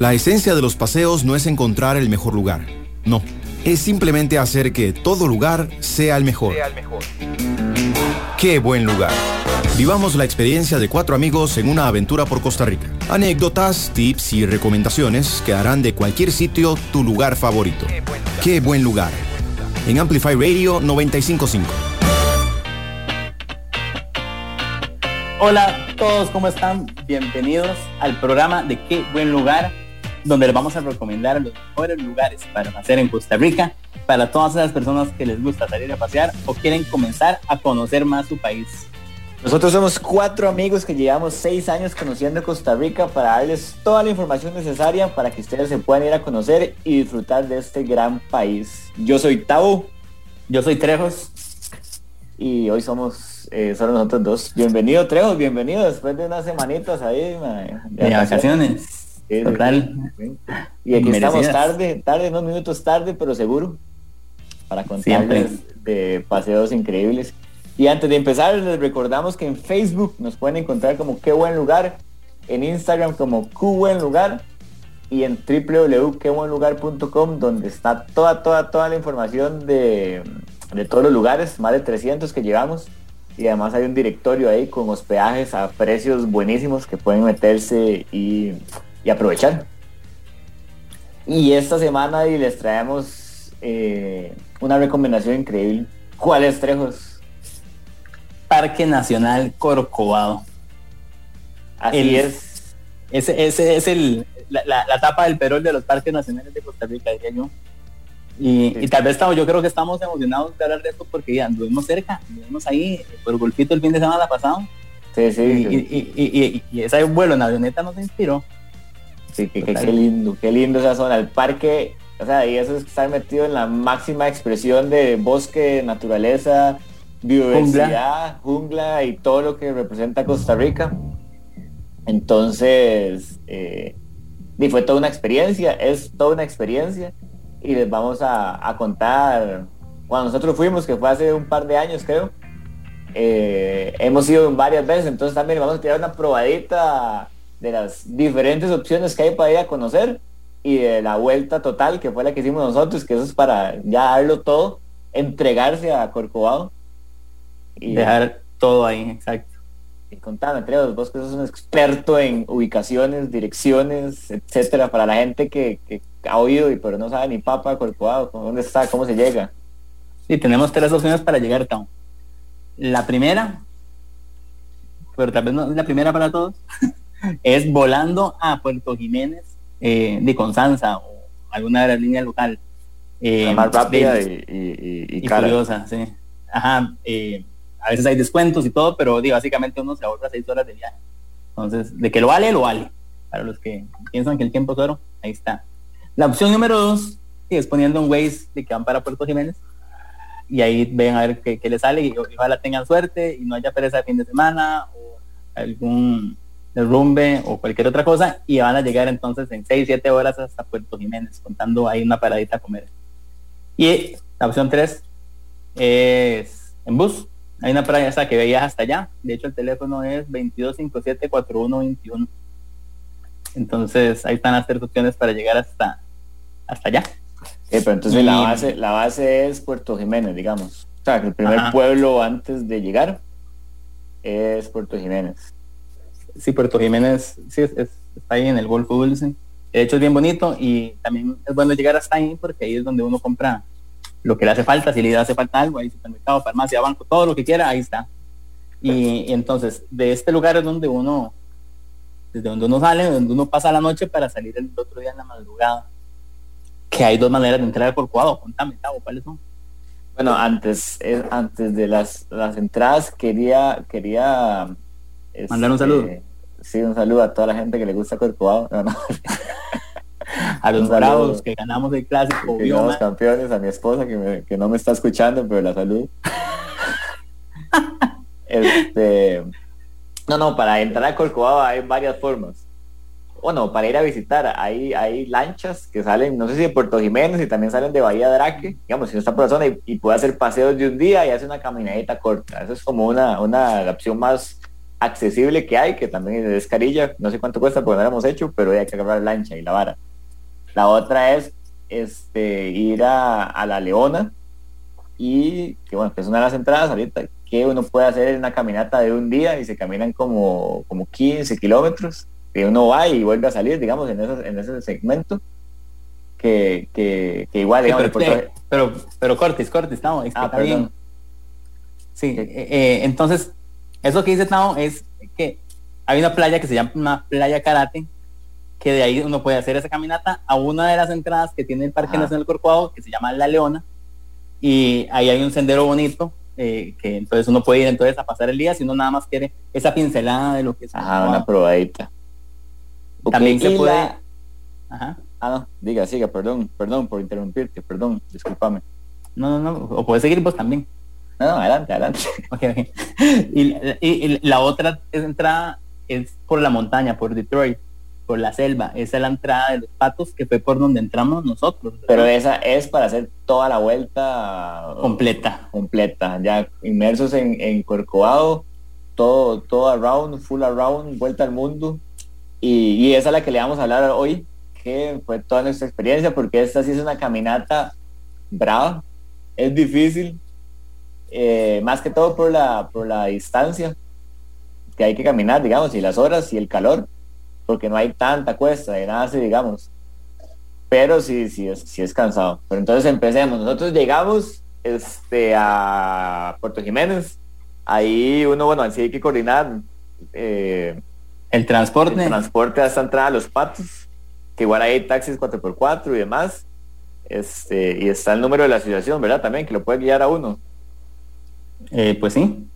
La esencia de los paseos no es encontrar el mejor lugar, no, es simplemente hacer que todo lugar sea el mejor. Sea el mejor. Qué buen lugar. Vivamos la experiencia de cuatro amigos en una aventura por Costa Rica. Anécdotas, tips y recomendaciones que harán de cualquier sitio tu lugar favorito. Qué buen lugar. En Amplify Radio 955. Hola a todos, ¿cómo están? Bienvenidos al programa de Qué buen lugar donde les vamos a recomendar los mejores lugares para hacer en Costa Rica para todas esas personas que les gusta salir a pasear o quieren comenzar a conocer más su país. Nosotros somos cuatro amigos que llevamos seis años conociendo Costa Rica para darles toda la información necesaria para que ustedes se puedan ir a conocer y disfrutar de este gran país. Yo soy Tavo. Yo soy Trejos. Y hoy somos eh, solo nosotros dos. Bienvenido Trejos, bienvenido después de unas semanitas ahí. de vacaciones. Total. Y aquí estamos tarde, tarde, unos minutos tarde, pero seguro, para contarles de paseos increíbles. Y antes de empezar, les recordamos que en Facebook nos pueden encontrar como Qué Buen Lugar, en Instagram como Q Buen Lugar y en www.quebuenlugar.com donde está toda, toda, toda la información de, de todos los lugares, más de 300 que llevamos. Y además hay un directorio ahí con hospedajes a precios buenísimos que pueden meterse y y aprovechar. Y esta semana y les traemos eh, una recomendación increíble. ¿Cuál es, Trejos? Parque Nacional Corcovado. Así es. Ese, ese es el, la, la, tapa del perol de los parques nacionales de Costa Rica, diría yo. Y, tal vez estamos, yo creo que estamos emocionados de hablar de esto porque ya anduvimos cerca, anduvimos ahí por golpito el fin de semana pasado. Sí, sí. Y, y, ese vuelo en avioneta nos inspiró. Sí, qué lindo, qué lindo esa zona. El parque, o sea, y eso es estar metido en la máxima expresión de bosque, naturaleza, biodiversidad, jungla, y todo lo que representa Costa Rica. Entonces, eh, y fue toda una experiencia, es toda una experiencia. Y les vamos a, contar, cuando nosotros fuimos, que fue hace un par de años creo, eh, hemos ido varias veces, entonces también vamos a tirar una probadita de las diferentes opciones que hay para ir a conocer y de la vuelta total que fue la que hicimos nosotros, que eso es para ya darlo todo, entregarse a Corcovado. Y dejar todo ahí, exacto. Y contame, Treos, vos que sos un experto en ubicaciones, direcciones, etcétera, para la gente que, ha oído y pero no sabe ni papa Corcovado, dónde está, cómo se llega. Sí, tenemos tres opciones para llegar a Town. La primera, pero tal vez no es la primera para todos, es volando a Puerto Jiménez eh, de Constanza o alguna de las líneas local. Eh, más rápida y, y, curiosa, sí. Ajá, eh, a veces hay descuentos y todo, pero básicamente uno se ahorra seis horas de viaje. Entonces, de que lo vale, lo vale. Para los que piensan que el tiempo es oro, ahí está. La opción número dos es poniendo un Waze de que van para Puerto Jiménez y ahí ven a ver qué, qué les sale y ojalá tengan suerte y no haya pereza de fin de semana o algún rumbe o cualquier otra cosa y van a llegar entonces en 6, 7 horas hasta Puerto Jiménez, contando ahí una paradita a comer. Y la opción 3 es en bus. Hay una parada hasta que veías hasta allá. De hecho, el teléfono es 2257-4121. Entonces, ahí están las tres opciones para llegar hasta, hasta allá. pero entonces la, base, la base es Puerto Jiménez, digamos. O sea, que el primer pueblo antes de llegar es Puerto Jiménez sí, Puerto Jiménez sí, es, está ahí en el Golfo Dulce. De hecho es bien bonito y también es bueno llegar hasta ahí porque ahí es donde uno compra lo que le hace falta, si le hace falta algo, ahí supermercado, farmacia, banco, todo lo que quiera, ahí está. Y, entonces, de este lugar es donde uno, desde donde uno sale, donde uno pasa la noche para salir el otro día en la madrugada. Que hay dos maneras de entrar al Corcovado, contame, ¿cuáles son? Bueno, antes, eh, antes de las, las entradas quería, quería Mandar un saludo. Este, sí, un saludo a toda la gente que le gusta Corcovado. a los bravos que ganamos el clásico. los campeones, a mi esposa que, no me está escuchando, pero la salud. este, no, no, para entrar a Corcovado hay varias formas. Bueno, para ir a visitar, hay, hay lanchas que salen, no sé si de Puerto Jiménez y también salen de Bahía Draque, digamos, si no está por la zona y, puede hacer paseos de un día y hace una caminadita corta. Eso es como una, una opción más accesible que hay, que también es carilla, no sé cuánto cuesta porque no lo hemos hecho, pero hay que agarrar lancha y la vara. La otra es este, ir a, la Leona y que bueno, que es una de las entradas ahorita, que uno puede hacer una caminata de un día y se caminan como, como 15 kilómetros, que uno va y vuelve a salir, digamos, en ese, en ese segmento. Que, que, igual, digamos, pero, pero, Cortis, Cortis, estamos, ah, bien. Sí, eh, eh, entonces, eso que dice Tao es que hay una playa que se llama una playa karate, que de ahí uno puede hacer esa caminata a una de las entradas que tiene el Parque Nacional Corcovado, que se llama La Leona, y ahí hay un sendero bonito, eh, que entonces uno puede ir entonces a pasar el día si uno nada más quiere esa pincelada de lo que es. Ajá, una probadita. También se puede... Ajá. Ah, no, diga, siga, perdón, perdón por interrumpirte, perdón, discúlpame. No, no, no, o puedes seguir vos también. No, adelante, adelante. Y, la otra entrada es por la montaña, por Detroit, por la selva. Esa es la entrada de los patos que fue por donde entramos nosotros. Pero esa es para hacer toda la vuelta completa. Completa, ya inmersos en, en Corcovado, todo, todo around, full around, vuelta al mundo. Y, y esa es la que le vamos a hablar hoy, que fue toda nuestra experiencia, porque esta sí es una caminata brava, es difícil, eh, más que todo por la, por la distancia que hay que caminar, digamos, y las horas y el calor, porque no hay tanta cuesta y nada así, digamos. Pero sí, sí es, sí es cansado. Pero entonces empecemos. Nosotros llegamos este, a Puerto Jiménez. Ahí uno, bueno, así hay que coordinar eh, el transporte. El transporte hasta entrada a los patos, que igual hay taxis 4x4 y demás. Este, y está el número de la asociación, ¿verdad? También, que lo puede guiar a uno. Eh, pues sí.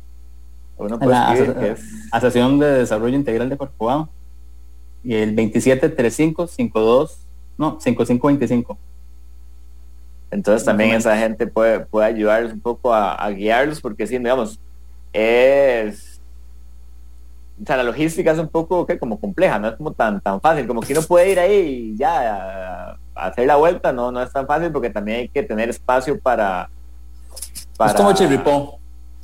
la Asociación de Desarrollo Integral de Corcovado. Y el 273552, no, 5525. Entonces también esa gente puede, puede ayudarles un poco a, guiarlos, porque si, digamos, es... O sea, la logística es un poco que como compleja, no es como tan tan fácil, como que uno puede ir ahí y ya a, hacer la vuelta, no, no es tan fácil porque también hay que tener espacio para... para... Es como Chirripó.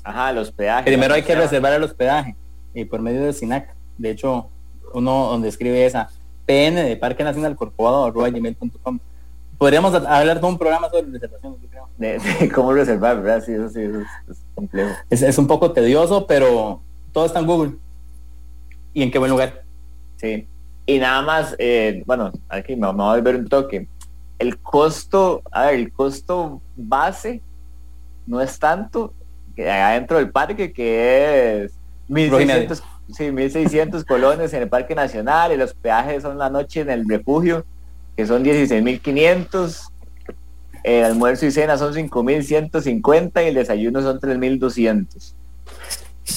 Ajá, los peajes. Primero hay que reservar el hospedaje y por medio del SINAC. De hecho, uno donde escribe esa PN de Parque Nacional Corcovado gmail.com. Podríamos hablar de un programa sobre reservación, creo. De, cómo reservar, ¿verdad? Sí, eso sí, es, complejo. Es, un poco tedioso, pero todo está en Google. ¿Y en qué buen lugar? Sí. Y nada más, eh, bueno, aquí me, me voy a ver un toque. El costo, a ver, el costo base no es tanto, que adentro del parque, que es 1600, sí, 1600 colones en el Parque Nacional y los peajes son la noche en el refugio, que son 16.500. El almuerzo y cena son 5.150 y el desayuno son 3.200.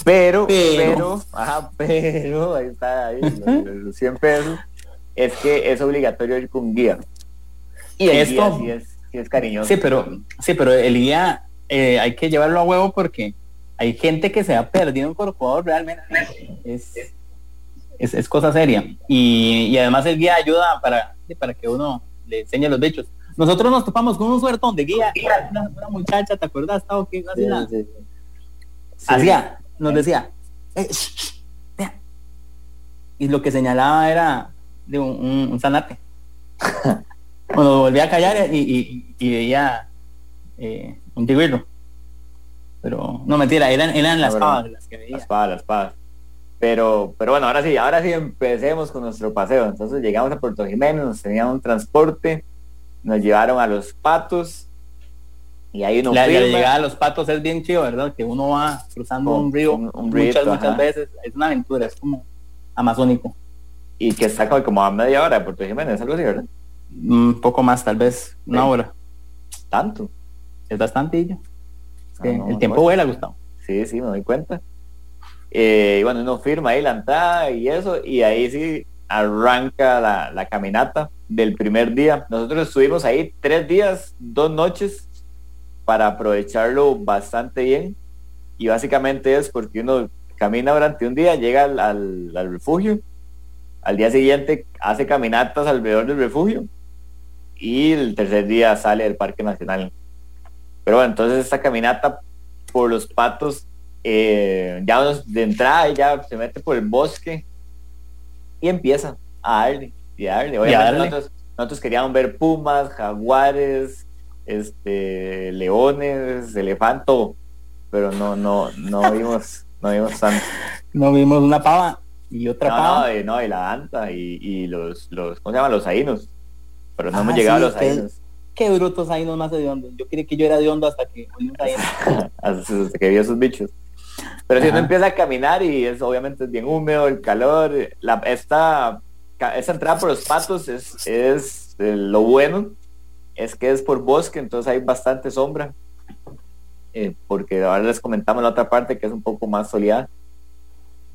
Pero, pero, ajá, pero, ahí está, ahí, los, 100 pesos, es que es obligatorio ir con guía. Y el Esto, guía es, sí es cariñoso. Sí, pero, sí, pero el guía eh, hay que llevarlo a huevo porque hay gente que se ha perdido en Corcovado realmente. Es, es, cosa seria. Y, además el guía ayuda para, para que uno le enseñe los bichos. Nosotros nos topamos con un suertón de guía, una, muchacha, ¿te acuerdas? que Hacía, nos decía, eh, y lo que señalaba era de un, un, zanate. Cuando volvía a callar y, y veía eh, un tigüiro. Pero no mentira, eran, eran las pavas las que veía. Las pavas, las pavas. Pero, pero bueno, ahora sí, ahora sí empecemos con nuestro paseo. Entonces llegamos a Puerto Jiménez, nos tenían un transporte, nos llevaron a los patos y ahí uno la, la, llegada a los patos es bien chido, ¿verdad? Que uno va cruzando un río un, muchas, muchas veces. Es una aventura, es como amazónico. Y que está como a media hora de Puerto Jiménez, algo así, ¿verdad? Un mm, poco más, tal vez, una hora. ¿Tanto? Es bastante ah, el tiempo vuela, Gustavo. Sí, sí, me doy cuenta. Eh, y bueno, uno firma ahí la entrada y eso, y ahí sí arranca la, caminata del primer día. Nosotros estuvimos ahí tres días, dos noches, para aprovecharlo bastante bien. Y básicamente es porque uno camina durante un día, llega al, al refugio, al día siguiente hace caminatas alrededor del refugio y el tercer día sale del Parque Nacional. Pero bueno, entonces esta caminata por los patos eh, ya de entrada ya se mete por el bosque y empieza a darle y a darle. Obviamente Nosotros, queríamos ver pumas, jaguares, este, leones, elefanto, pero no, no, no vimos, no vimos tanto. No vimos una pava y otra pava. No, no, y la anta y, los, los, ¿cómo se llaman? Los ainos. Pero no hemos ah, llegado a los ainos qué brutos ainos más de hondo. Yo creí que yo era de hondo hasta que hasta que vio esos bichos. Pero si uno empieza a caminar y es obviamente es bien húmedo, el calor, la, esta, esa entrada por los patos es, es eh, lo bueno, es que es por bosque, entonces hay bastante sombra. Eh, porque ahora les comentamos la otra parte que es un poco más soleada.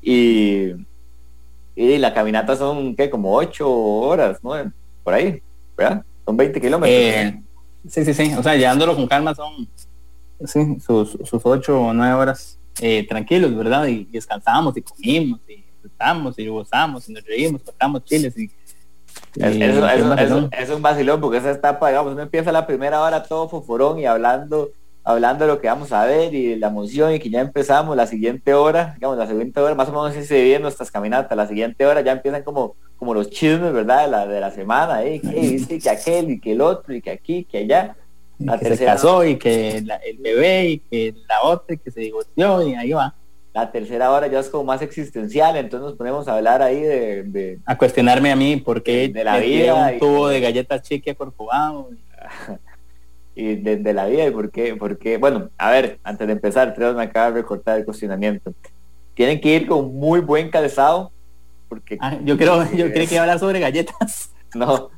Y, y la caminata son ¿qué? como ocho horas, ¿no? Por ahí, ¿verdad? Son 20 kilómetros. Eh, sí, sí, sí. O sea, llevándolo con calma son sí, sus, sus ocho o nueve horas eh, tranquilos, ¿verdad? Y, descansamos y comimos y disfrutamos y gozamos y nos reímos, cortamos chiles y es, un vacilón porque esa etapa, digamos, uno empieza la primera hora todo foforón y hablando, hablando de lo que vamos a ver y la emoción y que ya empezamos la siguiente hora, digamos, la siguiente hora, más o menos así se dividen nuestras caminatas, la siguiente hora ya empiezan como, como los chismes, ¿verdad? De la, de la semana, ¿eh? Que que aquel y que el otro y que aquí, que allá que se casó y que el bebé y que la otra y que se divorció y ahí va. La tercera hora ya es como más existencial, entonces nos ponemos a hablar ahí de... a cuestionarme a mí por qué de, la vida un tubo de galletas chique por y de, la vida y por qué, por bueno, a ver, antes de empezar, tres me acaba de recortar el cuestionamiento. Tienen que ir con muy buen calzado, porque... Ah, yo creo, yo creo que iba a hablar sobre galletas. No,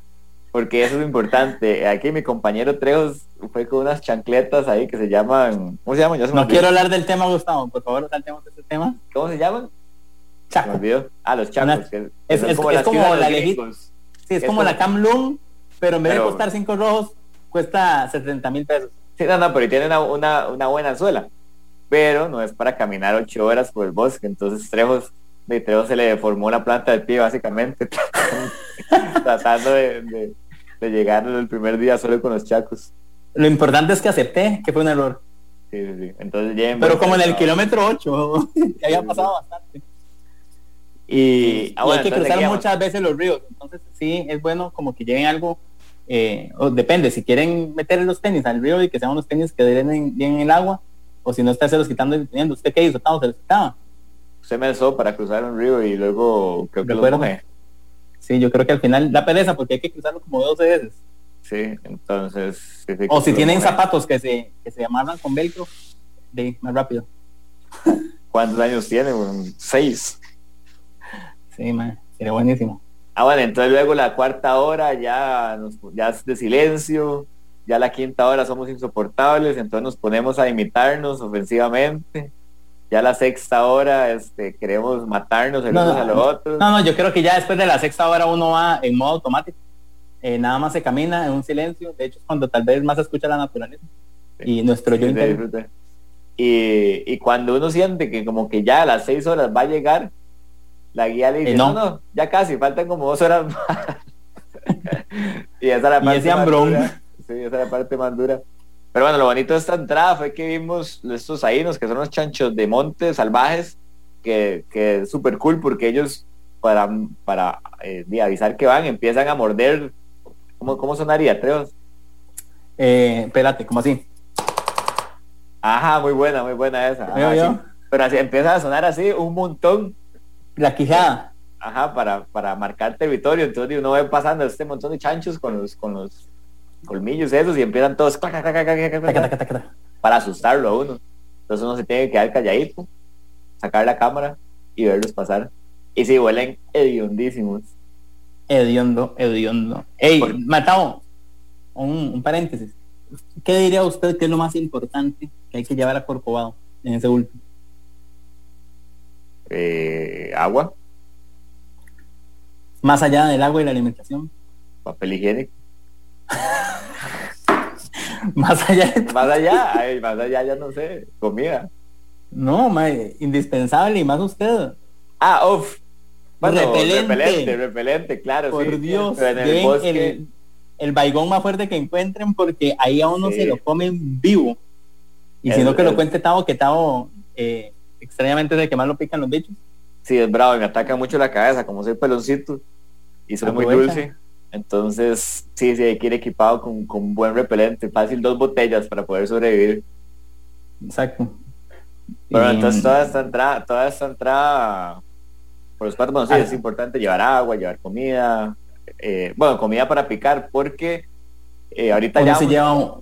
porque eso es importante. Aquí mi compañero Trejos fue con unas chancletas ahí que se llaman, ¿cómo se llaman? no quiero hablar del tema, Gustavo, por favor, saltemos de ese tema. ¿Cómo se llaman? Chaco. Me olvidó. Ah, los chacos. es, como, la Sí, es, como, la Camlum, pero en vez de costar cinco rojos, cuesta 70 mil pesos. Sí, no, no, pero tiene una, una, una, buena suela. Pero no es para caminar ocho horas por el bosque. Entonces Trejos, de Trejos se le deformó la planta del pie básicamente. tratando de de llegar el primer día solo con los chacos. Lo importante es que acepté que fue un error. Sí, sí, sí. Entonces Pero como en el kilómetro 8, que había pasado bastante. Y, ah, hay que cruzar muchas veces los ríos. Entonces sí, es bueno como que lleven algo, eh, o depende, si quieren meter los tenis al río y que sean unos tenis que drenen bien el agua, o si no está se los quitando y teniendo. ¿Usted qué hizo? ¿Se los quitaba? Se me alzó para cruzar un río y luego creo que lo Sí, yo creo que al final da pereza porque hay que cruzarlo como 12 veces. Sí, entonces... o si tienen zapatos que se, que se amarran con velcro, de más rápido. ¿Cuántos años tiene? Seis. Sí, man, sería buenísimo. Ah, bueno, entonces luego la cuarta hora ya, nos, ya es de silencio, ya la quinta hora somos insoportables, entonces nos ponemos a imitarnos ofensivamente ya la sexta hora este, queremos matarnos el uno a los otros. No, no, yo creo que ya después de la sexta hora uno va en modo automático. Eh, nada más se camina en un silencio. De hecho, es cuando tal vez más escucha la naturaleza. y nuestro yo y, y, cuando uno siente que como que ya a las seis horas va a llegar, la guía le dice, eh, no. no. ya casi, faltan como dos horas más. y esa es la parte más dura. Sí, esa es la parte más dura. Pero bueno, lo bonito de esta entrada fue que vimos estos ainos, que son los chanchos de monte salvajes, que, que es súper cool porque ellos, para, para eh, avisar que van, empiezan a morder. ¿Cómo, cómo sonaría, Treos? Eh, espérate, ¿cómo así? Ajá, muy buena, muy buena esa. Pero así empieza a sonar así un montón. La quijada. Ajá, para, para marcar territorio. Entonces uno ve pasando este montón de chanchos con los, con los colmillos esos y empiezan todos para asustarlo a uno. Entonces uno se tiene que quedar calladito, sacar la cámara y verlos pasar. Y si huelen hediondísimos. Hediondo, hediondo. Ey, Matao, un, paréntesis. ¿Qué diría usted que es lo más importante que hay que llevar a Corcovado en ese último? Eh, agua. Más allá del agua y la alimentación. Papel higiénico. más allá más allá más allá ya no sé comida. No indispensable y más usted. Ah uff repelente. repelente claro por Dios el, el, baigón más fuerte que encuentren porque ahí a uno se lo comen vivo. Y si no que lo cuente Tavo que Tavo eh, extrañamente es el que más lo pican los bichos. Sí, es bravo, me ataca mucho la cabeza, como soy peloncito y soy muy dulce. Entonces, sí, sí, hay que ir equipado con, con buen repelente, fácil dos botellas para poder sobrevivir. Exacto. Pero entonces toda esta entrada, toda esta entrada por los cuatro, bueno, sí, es importante llevar agua, llevar comida, eh, bueno, comida para picar, porque eh, ahorita ya... se lleva un,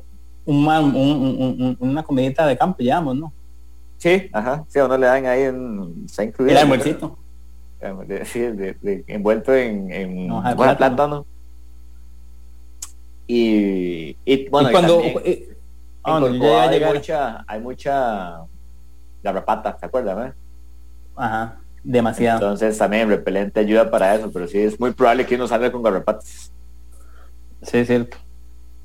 un, una comidita de campo, digamos, ¿no? Sí, ajá, sí, a uno le dan ahí en... Está incluido. El almuercito. Sí, de, envuelto en, en no, plátano. Y, y bueno, cuando... Eh, ah, hay, mucha, hay mucha garrapata, ¿se acuerdan? Eh? Ajá, demasiado. Entonces también repelente ayuda para eso, pero sí es muy probable que uno salga con garrapatas. Sí, es cierto.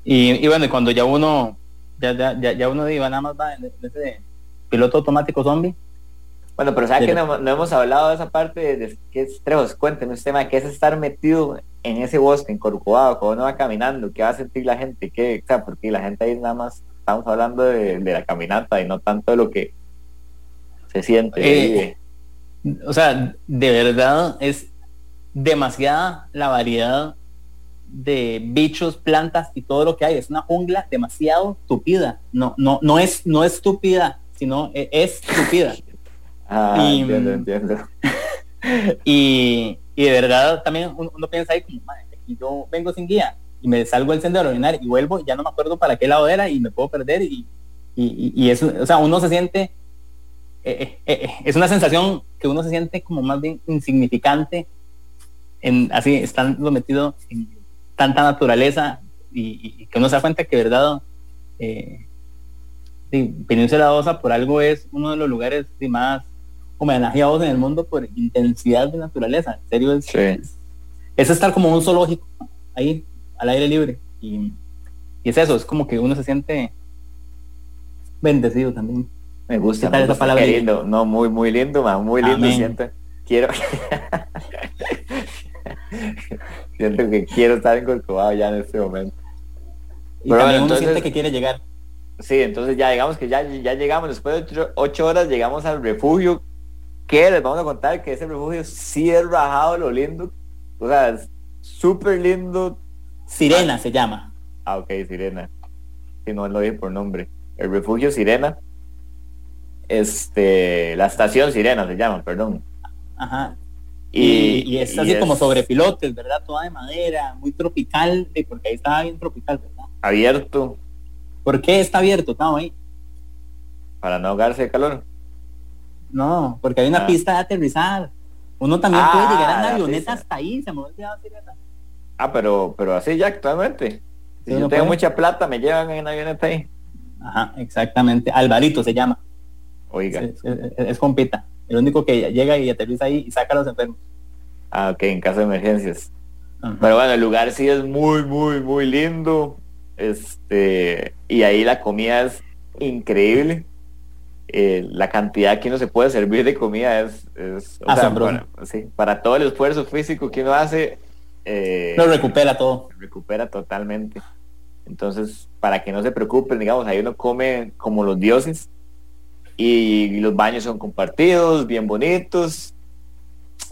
Y, y bueno, cuando ya uno, ya, ya, ya uno iba nada más va en ese piloto automático zombie. Bueno, pero ¿sabes que no, hemos hablado de esa parte de, que es Trejos? Cuéntenos un tema que es estar metido en ese bosque, en cuando uno va caminando, ¿qué va a sentir la gente? ¿Qué, o sea, porque la gente ahí nada más estamos hablando de, la caminata y no tanto de lo que se siente. Eh, o sea, de verdad es demasiada la variedad de bichos, plantas y todo lo que hay. Es una jungla demasiado tupida. No, no, no es, no es estúpida, sino e, es estúpida. ah, y, entiendo, entiendo. y, y, de verdad también uno, piensa ahí como, madre, yo vengo sin guía y me salgo del sendero orinar y vuelvo, ya no me acuerdo para qué lado era y me puedo perder y, y, eso, o sea, uno se siente, eh, eh, eh, es una sensación que uno se siente como más bien insignificante en así estando metido en tanta naturaleza y, que uno se da cuenta que verdad Península Osa por algo es uno de los lugares más homenajeados en el mundo por intensidad de naturaleza. En serio, es, es, estar como un zoológico ahí, al aire libre. Y, es eso, es como que uno se siente bendecido también. Me gusta, esa palabra. lindo, no, muy, muy lindo, muy lindo siento. Quiero. siento que quiero estar en Corcovado ya en este momento. Y también uno siente que quiere llegar. Sí, entonces ya digamos que ya, ya llegamos, después de ocho, horas llegamos al refugio, que les vamos a contar que ese refugio sí es rajado lo lindo, o sea, súper lindo. Sirena se llama. Ah, ok, Sirena. Si no lo dije por nombre. El refugio Sirena. Este, la estación Sirena se llama, perdón. Ajá. Y, y, es así como sobre pilotes, ¿verdad? Toda de madera, muy tropical, porque ahí estaba bien tropical, ¿verdad? Abierto, ¿Por qué está abierto? Estamos ahí. Para no ahogarse de calor. No, porque hay una ah. pista de aterrizar. Uno también puede ah, llegar en avioneta hasta ahí, se me olvidado Ah, pero, pero así ya actualmente. Si yo tengo mucha plata, me llevan en avioneta ahí. Ajá, exactamente. Alvarito se llama. Oiga. Es, compita. El único que llega y aterriza ahí y saca a los enfermos. Ah, ok, en caso de emergencias. Pero bueno, el lugar sí es muy, muy, muy lindo. Este, y ahí la comida es increíble. Eh, la cantidad que uno se puede servir de comida es, para, todo el esfuerzo físico que uno hace. Eh, lo recupera todo. Recupera totalmente. Entonces, para que no se preocupen, digamos, ahí uno come como los dioses y los baños son compartidos, bien bonitos.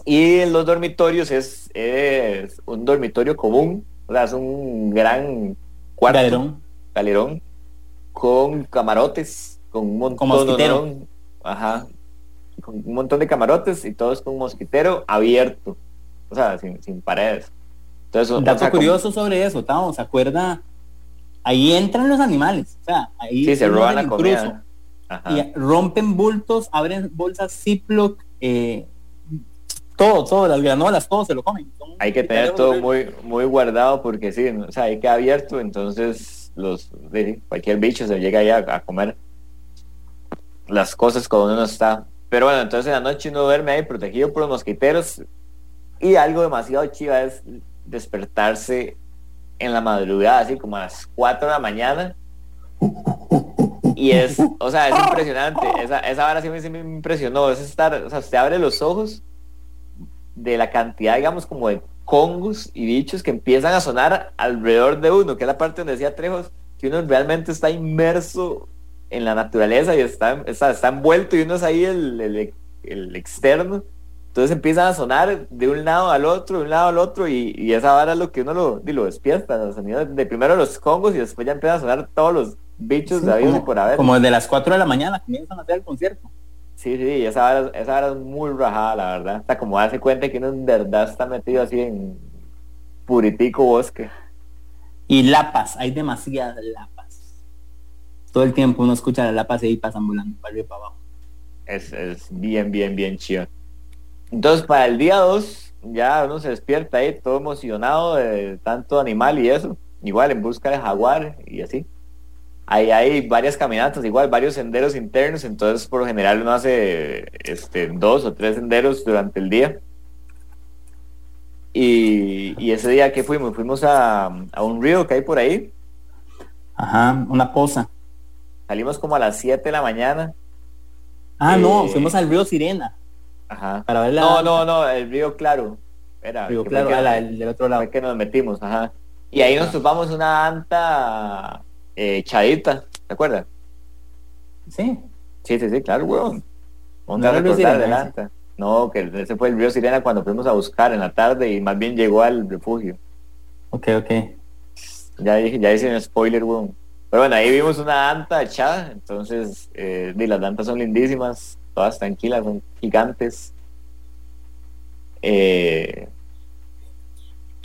Y los dormitorios es, es un dormitorio común, o sea, es un gran cuarto, galerón. con camarotes, con un montón de ajá, con un montón de camarotes y todo es con un mosquitero abierto, o sea, sin, paredes. Entonces, un dato curioso sobre eso, ¿estamos? ¿se acuerda? Ahí entran los animales, o sea, ahí sí, se roban la comida. Y rompen bultos, abren bolsas Ziploc, eh, todo, todo, las granolas, todo se lo comen. hay que tener todo muy, muy guardado porque sí, o sea, hay que abierto, entonces los cualquier bicho se llega ahí a, comer las cosas cuando uno está. Pero bueno, entonces en la noche uno duerme ahí protegido por los mosquiteros y algo demasiado chiva es despertarse en la madrugada, así como a las 4 de la mañana. Y es, o sea, es impresionante. Esa, esa hora sí me, me impresionó. Es estar, o sea, usted abre los ojos de la cantidad, digamos, como de congos y bichos que empiezan a sonar alrededor de uno, que es la parte donde decía Trejos, que uno realmente está inmerso en la naturaleza y está, está, está envuelto y uno es ahí el, el, el, externo. Entonces empiezan a sonar de un lado al otro, de un lado al otro, y, y esa vara es lo que uno lo, lo despierta, los sonidos de primero los congos y después ya empiezan a sonar todos los bichos de ahí por haber. Como de las 4 de la mañana comienzan a hacer el concierto. Sí, sí, esa vara, esa vara es muy rajada, la verdad. Hasta como darse cuenta que uno en verdad está metido así en puritico bosque. Y lapas, hay demasiadas lapas. Todo el tiempo uno escucha las lapas y pasan volando para arriba y para abajo. Es, bien, bien, bien chido. Entonces, para el día 2, ya uno se despierta ahí todo emocionado de tanto animal y eso. Igual en busca de jaguar y así ahí hay varias caminatas, igual varios senderos internos, entonces por lo general uno hace este, dos o tres senderos durante el día. Y, ese día que fuimos, fuimos a, un río que hay por ahí. Ajá, una poza. Salimos como a las 7 de la mañana. Ah, no, eh, fuimos al río Sirena. Ajá. Para ver la no, no, no, el río Claro. Era, río Claro, el del otro lado. que nos metimos, ajá. Y ahí nos topamos una anta eh, Chadita, ¿te acuerdas? Sí. Sí, sí, sí, claro, weón. Vamos a recordar adelante. No, que ese fue el río Sirena cuando fuimos a buscar en la tarde y más bien llegó al refugio. Ok, ok. Ya dije, ya hice un spoiler, weón. Pero bueno, ahí vimos una anta echada, entonces eh, las antas son lindísimas, todas tranquilas, son gigantes. Eh,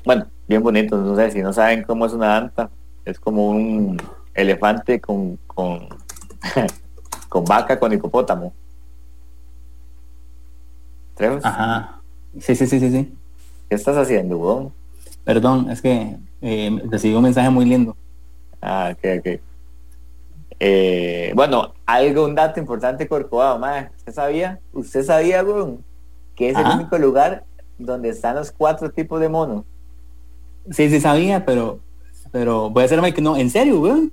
bueno, bien bonitos, no sé si no saben cómo es una anta, es como un elefante con, con, con vaca con hipopótamo. Ajá. Sí, sí, sí, sí, sí. ¿Qué estás haciendo, weón? Perdón, es que eh, recibí un mensaje muy lindo. Ah, ok, ok. Eh, bueno, algo, un dato importante Corcovado, madre. ¿Usted sabía? ¿Usted sabía, weón? Que es el único lugar donde están los cuatro tipos de monos. Sí, sí sabía, pero pero voy a hacerme que no, en serio, weón.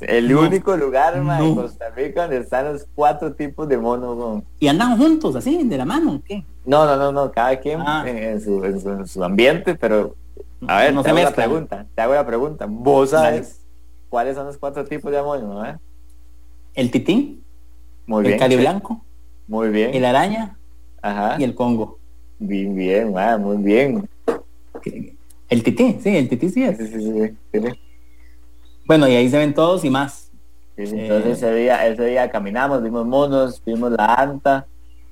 El único lugar en Costa Rica donde están los cuatro tipos de monos. ¿Y andan juntos así, de la mano? ¿qué? No, no, no, no, cada quien ah. en, su, ambiente, pero a ver, no te hago la pregunta, te hago la pregunta. ¿Vos sabes cuáles son los cuatro tipos de monos? El titín, muy bien, el cali blanco, muy bien, el araña Ajá. y el congo. Bien, bien, muy bien. El tití, sí, el tití sí es. Sí, sí, sí, bueno, y ahí se ven todos y más. entonces ese, día, ese día caminamos, vimos monos, vimos la anta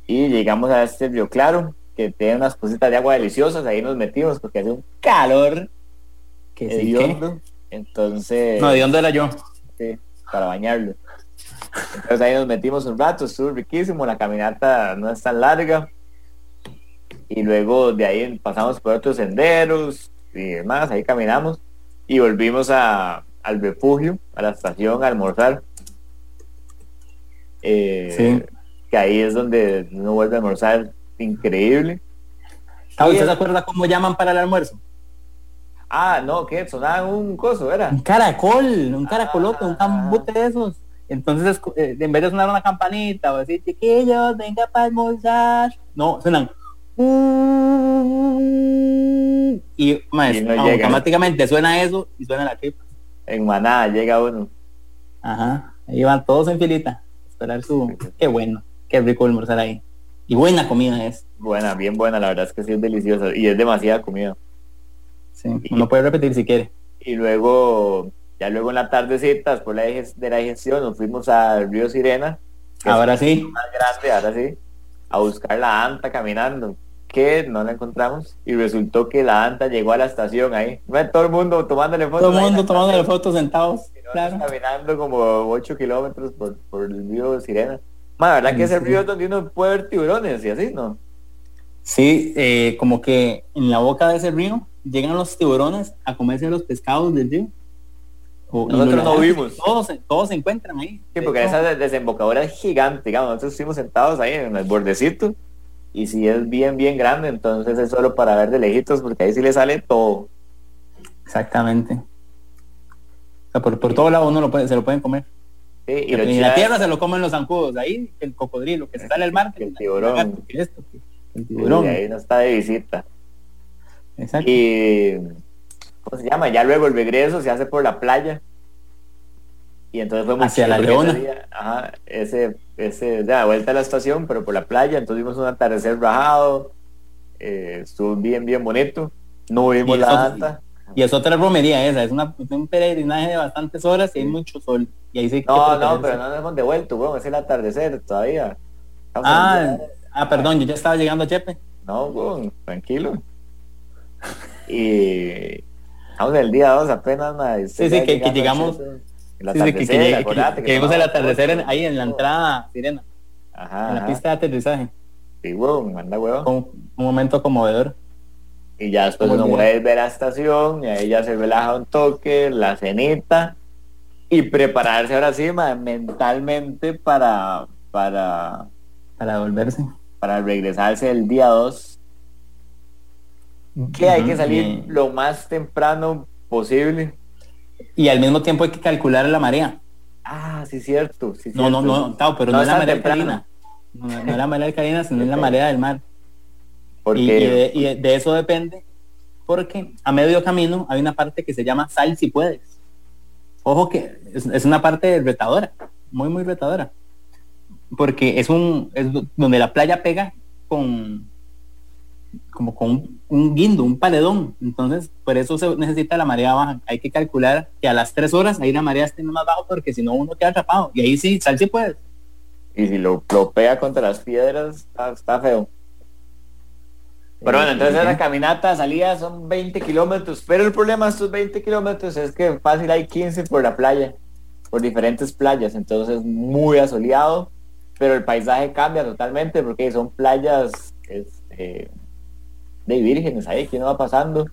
y llegamos a este río claro que tiene unas cositas de agua deliciosas, ahí nos metimos porque hace un calor que sí, Entonces. No, ¿de dónde era yo? Sí, para bañarlo. Entonces ahí nos metimos un rato, estuvo riquísimo, la caminata no es tan larga. Y luego de ahí pasamos por otros senderos, y demás, ahí caminamos y volvimos a, al refugio, a la estación, a almorzar. Eh, que ahí es donde uno vuelve a almorzar increíble. Ah, ¿Usted se acuerda cómo llaman para el almuerzo? Ah, no, que sonaba un coso, ¿era? Un caracol, un caracolote, un cambute de esos. Entonces, eh, en vez de sonar una campanita o decir, chiquillos, venga para almorzar, no, suenan y, automáticamente suena eso y suena la tripa. En manada llega uno. Ajá, ahí van todos en filita. Esperar su. Qué bueno, qué rico almorzar ahí. Y buena comida es. Buena, bien buena, la verdad es que sí es deliciosa. Y es demasiada comida. Sí, uno puede repetir si quiere. Y luego, ya luego en la tardecita, después de la digestión, nos fuimos al río Sirena. Ahora sí. Más grande, ahora sí. A buscar la anta caminando que no la encontramos y resultó que la anta llegó a la estación ahí. Todo el mundo tomándole fotos. Todo el mundo tomándole fotos sentados. Claro. Caminando como 8 kilómetros por, por, el río Sirena. la verdad que es el río donde uno puede ver tiburones y así, ¿no? Sí, eh, como que en la boca de ese río llegan los tiburones a comerse los pescados del río. nosotros no vimos. Todos, todos se encuentran ahí. Sí, porque esa desembocadura es gigante, digamos. Nosotros estuvimos sentados ahí en el bordecito y si es bien, bien grande, entonces es solo para ver de lejitos, porque ahí sí le sale todo. Exactamente. O sea, por, por todo lado uno lo puede, se lo pueden comer. Sí, y, la tierra se lo comen los zancudos, ahí el cocodrilo, que se sale al mar. El tiburón. el tiburón. Ahí no está de visita. Exacto. Y, ¿cómo se llama? Ya luego el regreso se hace por la playa. Y entonces fue muy Hacia la Leona. ajá, ese, ese, ya, vuelta a la estación, pero por la playa, entonces vimos un atardecer rajado, eh, estuvo bien, bien bonito. No vimos la alta. Y es otra romería esa, es una, un peregrinaje de bastantes horas y hay mucho sol. Y ahí sí no, no, pero no nos hemos devuelto, bueno, es el atardecer todavía. ah, ah, perdón, yo ya estaba llegando a Chepe. No, bueno, tranquilo. Y vamos el día 2 apenas. sí, sí, que, llegamos. El atardecer, sí, que, que, que, el atardecer ahí en la entrada, Sirena. Ajá, en la pista de aterrizaje. Sí, weón, manda weón. Un, un momento conmovedor. Y ya después uno vuelve a la estación y ahí ya se relaja un toque, la cenita y prepararse ahora sí mentalmente para para para volverse para regresarse el día 2 que hay que salir lo más temprano posible. Y al mismo tiempo hay que calcular la marea. Ah sí cierto sí, no no no pero no, es la marea alcalina. No, no, es la marea alcalina sino es la marea del mar. Y, de, eso depende, porque a medio camino hay una parte que se llama sal si puedes. Ojo que es, una parte retadora, muy, muy retadora. Porque es un, es donde la playa pega con como con un, guindo, un paredón. Entonces, por eso se necesita la marea baja. Hay que calcular que a las tres horas ahí la marea esté más bajo porque si no uno queda atrapado. Y ahí sí, sal si puedes. Y si lo, lo pega contra las piedras, está feo. Pero bueno, entonces la caminata, salida son 20 kilómetros, pero el problema de estos 20 kilómetros es que fácil hay 15 por la playa, por diferentes playas, entonces muy asoleado, pero el paisaje cambia totalmente porque son playas este, de vírgenes ahí que no va pasando.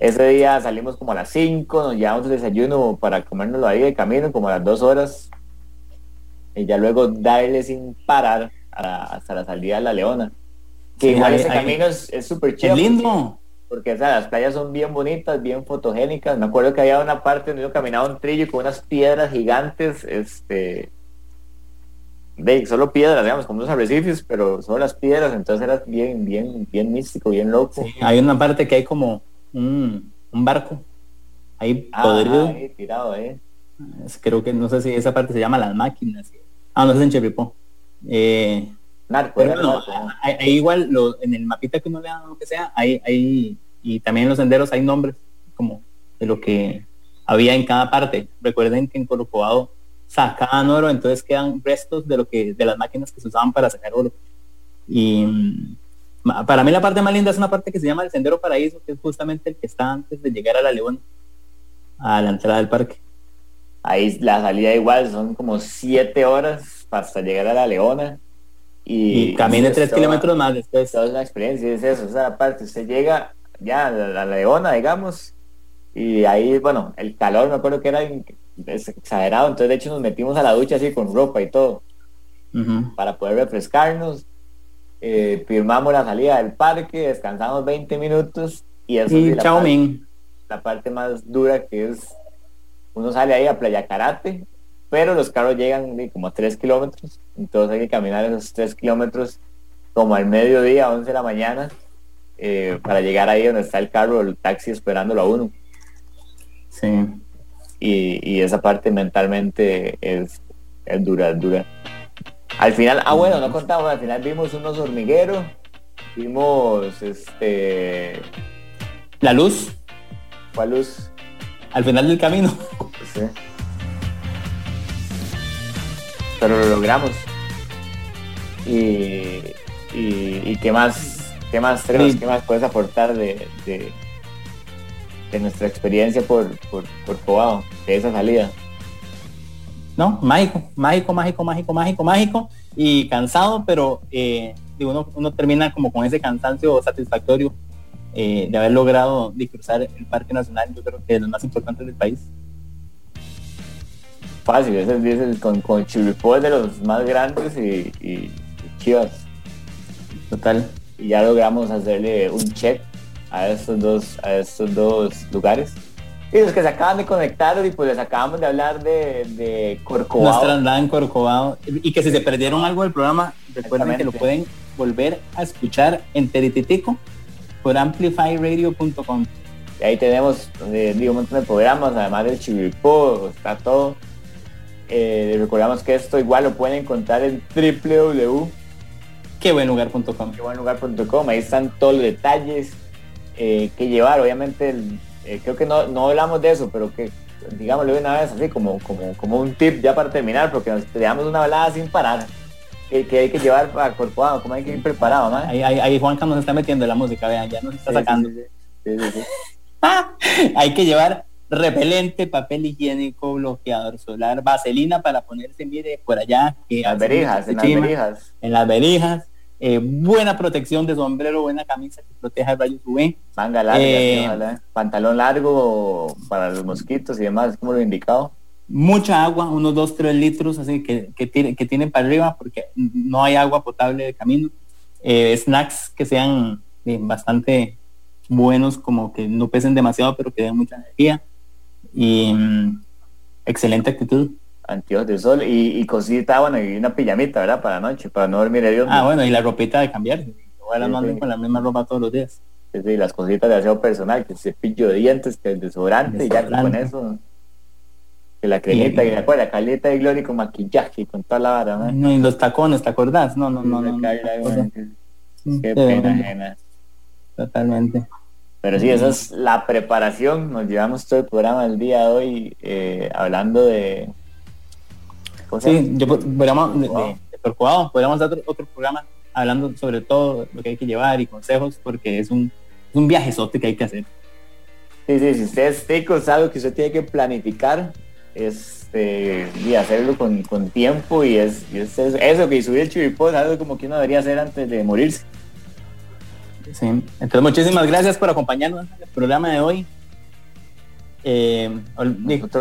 Ese día salimos como a las 5, nos llevamos el desayuno para comérnoslo ahí de camino, como a las 2 horas, y ya luego darle sin parar hasta la salida de la Leona. Que igual ese camino es súper chido. lindo. Porque, las playas son bien bonitas, bien fotogénicas. Me acuerdo que había una parte donde yo caminaba un trillo con unas piedras gigantes, este de solo piedras, digamos, como unos arrecifes, pero solo las piedras, entonces era bien, bien, bien místico, bien loco. hay una parte que hay como un, barco ahí ah, podrido. Ahí, tirado, eh. creo que no sé si esa parte se llama las máquinas. Ah, no es en. Eh, pero hay, igual lo, en el mapita que uno lea lo que sea, hay, hay, y también en los senderos hay nombres como de lo que había en cada parte. Recuerden que en Corcovado sacaban oro, entonces quedan restos de lo que, de las máquinas que se usaban para sacar oro. Y mm, para mí la parte más linda es una parte que se llama el Sendero Paraíso, que es justamente el que está antes de llegar a la León, a la entrada del parque. Ahí la salida igual, son como siete horas hasta llegar a la Leona y, camine tres kilómetros más después. Toda una experiencia, es eso, o sea, aparte, usted llega ya a la, Leona, digamos, y ahí, bueno, el calor, me acuerdo que era exagerado, entonces de hecho nos metimos a la ducha así con ropa y todo, para poder refrescarnos, eh, firmamos la salida del parque, descansamos 20 minutos y eso y la, parte, la parte más dura que es, uno sale ahí a Playa Karate, pero los carros llegan como a 3 kilómetros, entonces hay que caminar esos 3 kilómetros como al mediodía, 11 de la mañana, eh, para llegar ahí donde está el carro, el taxi esperándolo a uno. Sí. Y, esa parte mentalmente es, dura, es dura. Al final, ah bueno, no contamos, al final vimos unos hormigueros, vimos este la luz. ¿Cuál luz? Al final del camino. Sí pero lo logramos. Y, y, qué más, qué más qué más puedes aportar de, de, nuestra experiencia por, por, por de esa salida. No, mágico, mágico, mágico, mágico, mágico, mágico y cansado, pero eh, uno, uno, termina como con ese cansancio satisfactorio eh, de haber logrado de cruzar el Parque Nacional, yo creo que es lo más importante del país fácil, ese es el, con, con Chiripó de los más grandes y, Chivas. Total. Y ya logramos hacerle un check a estos dos, a estos dos lugares. Y los que se acaban de conectar y pues les acabamos de hablar de, de Corcovado. Nuestra andada en Corcovado. Y que si se perdieron algo del programa, recuerden que lo pueden volver a escuchar en Terititico por amplifyradio.com. ahí tenemos eh, digo, un montón de programas, además del Chivipó, está todo. Eh, recordamos que esto igual lo pueden encontrar en www quebuenlugar.com quebuenlugar.com ahí están todos los detalles eh, que llevar obviamente creo que no, no hablamos de eso pero que digámoslo una vez así como, como, como un tip ya para terminar porque nos dejamos una balada sin parar que, hay que llevar para corporado como hay que ir preparado ¿no? ahí, ahí, ahí Juanca nos está metiendo la música vean ya nos está sacando hay que llevar repelente, papel higiénico, bloqueador solar, vaselina para ponerse, mire, por allá. Que las verijas, en las verijas. En las verijas. Eh, buena protección de sombrero, buena camisa que proteja el rayos UV. Manga larga, eh, pantalón largo para los mosquitos y demás, como lo he indicado. Mucha agua, unos 2, 3 litros, así que, que, que tienen para arriba porque no hay agua potable de camino. Eh, snacks que sean bastante buenos, como que no pesen demasiado, pero que den mucha energía. Y mm, excelente actitud. Anteojos de sol y, y cosita, bueno, y una pijamita, ¿verdad? Para la noche, para no dormir hediondo. Ah, bueno, y la ropita de cambiar. Igual no con la misma ropa todos los días. Sí, las cositas de aseo personal, que el cepillo de dientes, que el desodorante, y ya con eso. Que la cremita, y, la, la caleta de gloria con maquillaje, con toda la vara, ¿no? no y los tacones, ¿te acordás? No, no, no. no, Qué pena Totalmente. Pero sí, esa es la preparación. Nos llevamos todo el programa del día de hoy eh, hablando de... Sí, yo podríamos, de, podríamos dar otro, programa hablando sobre todo lo que hay que llevar y consejos, porque es un, un viajezote que hay que hacer. Sí, sí, si usted es tico, es algo que usted tiene que planificar, es eh, y hacerlo con, con, tiempo y es, eso que subir el chivipó es algo como que uno debería hacer antes de morirse. Sí. Entonces, muchísimas gracias por acompañarnos en el programa de hoy. Eh,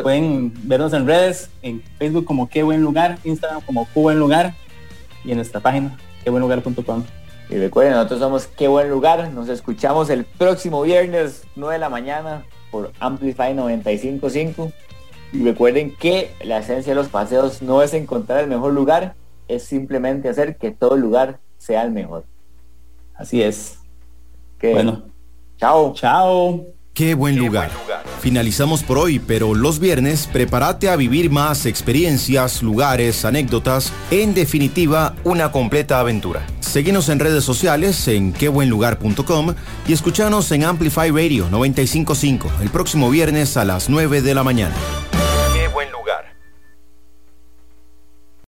pueden vernos en redes, en Facebook como Qué Buen Lugar, Instagram como Qué Buen Lugar y en nuestra página quebuenlugar.com. Y recuerden, nosotros somos Qué Buen Lugar. Nos escuchamos el próximo viernes 9 de la mañana por Amplify 955. Y recuerden que la esencia de los paseos no es encontrar el mejor lugar, es simplemente hacer que todo lugar sea el mejor. Así es. Bueno. Chao. Chao. Qué buen lugar. Finalizamos por hoy, pero los viernes prepárate a vivir más experiencias, lugares, anécdotas, en definitiva, una completa aventura. Seguimos en redes sociales en quebuenlugar.com y escuchanos en Amplify Radio 955 el próximo viernes a las 9 de la mañana.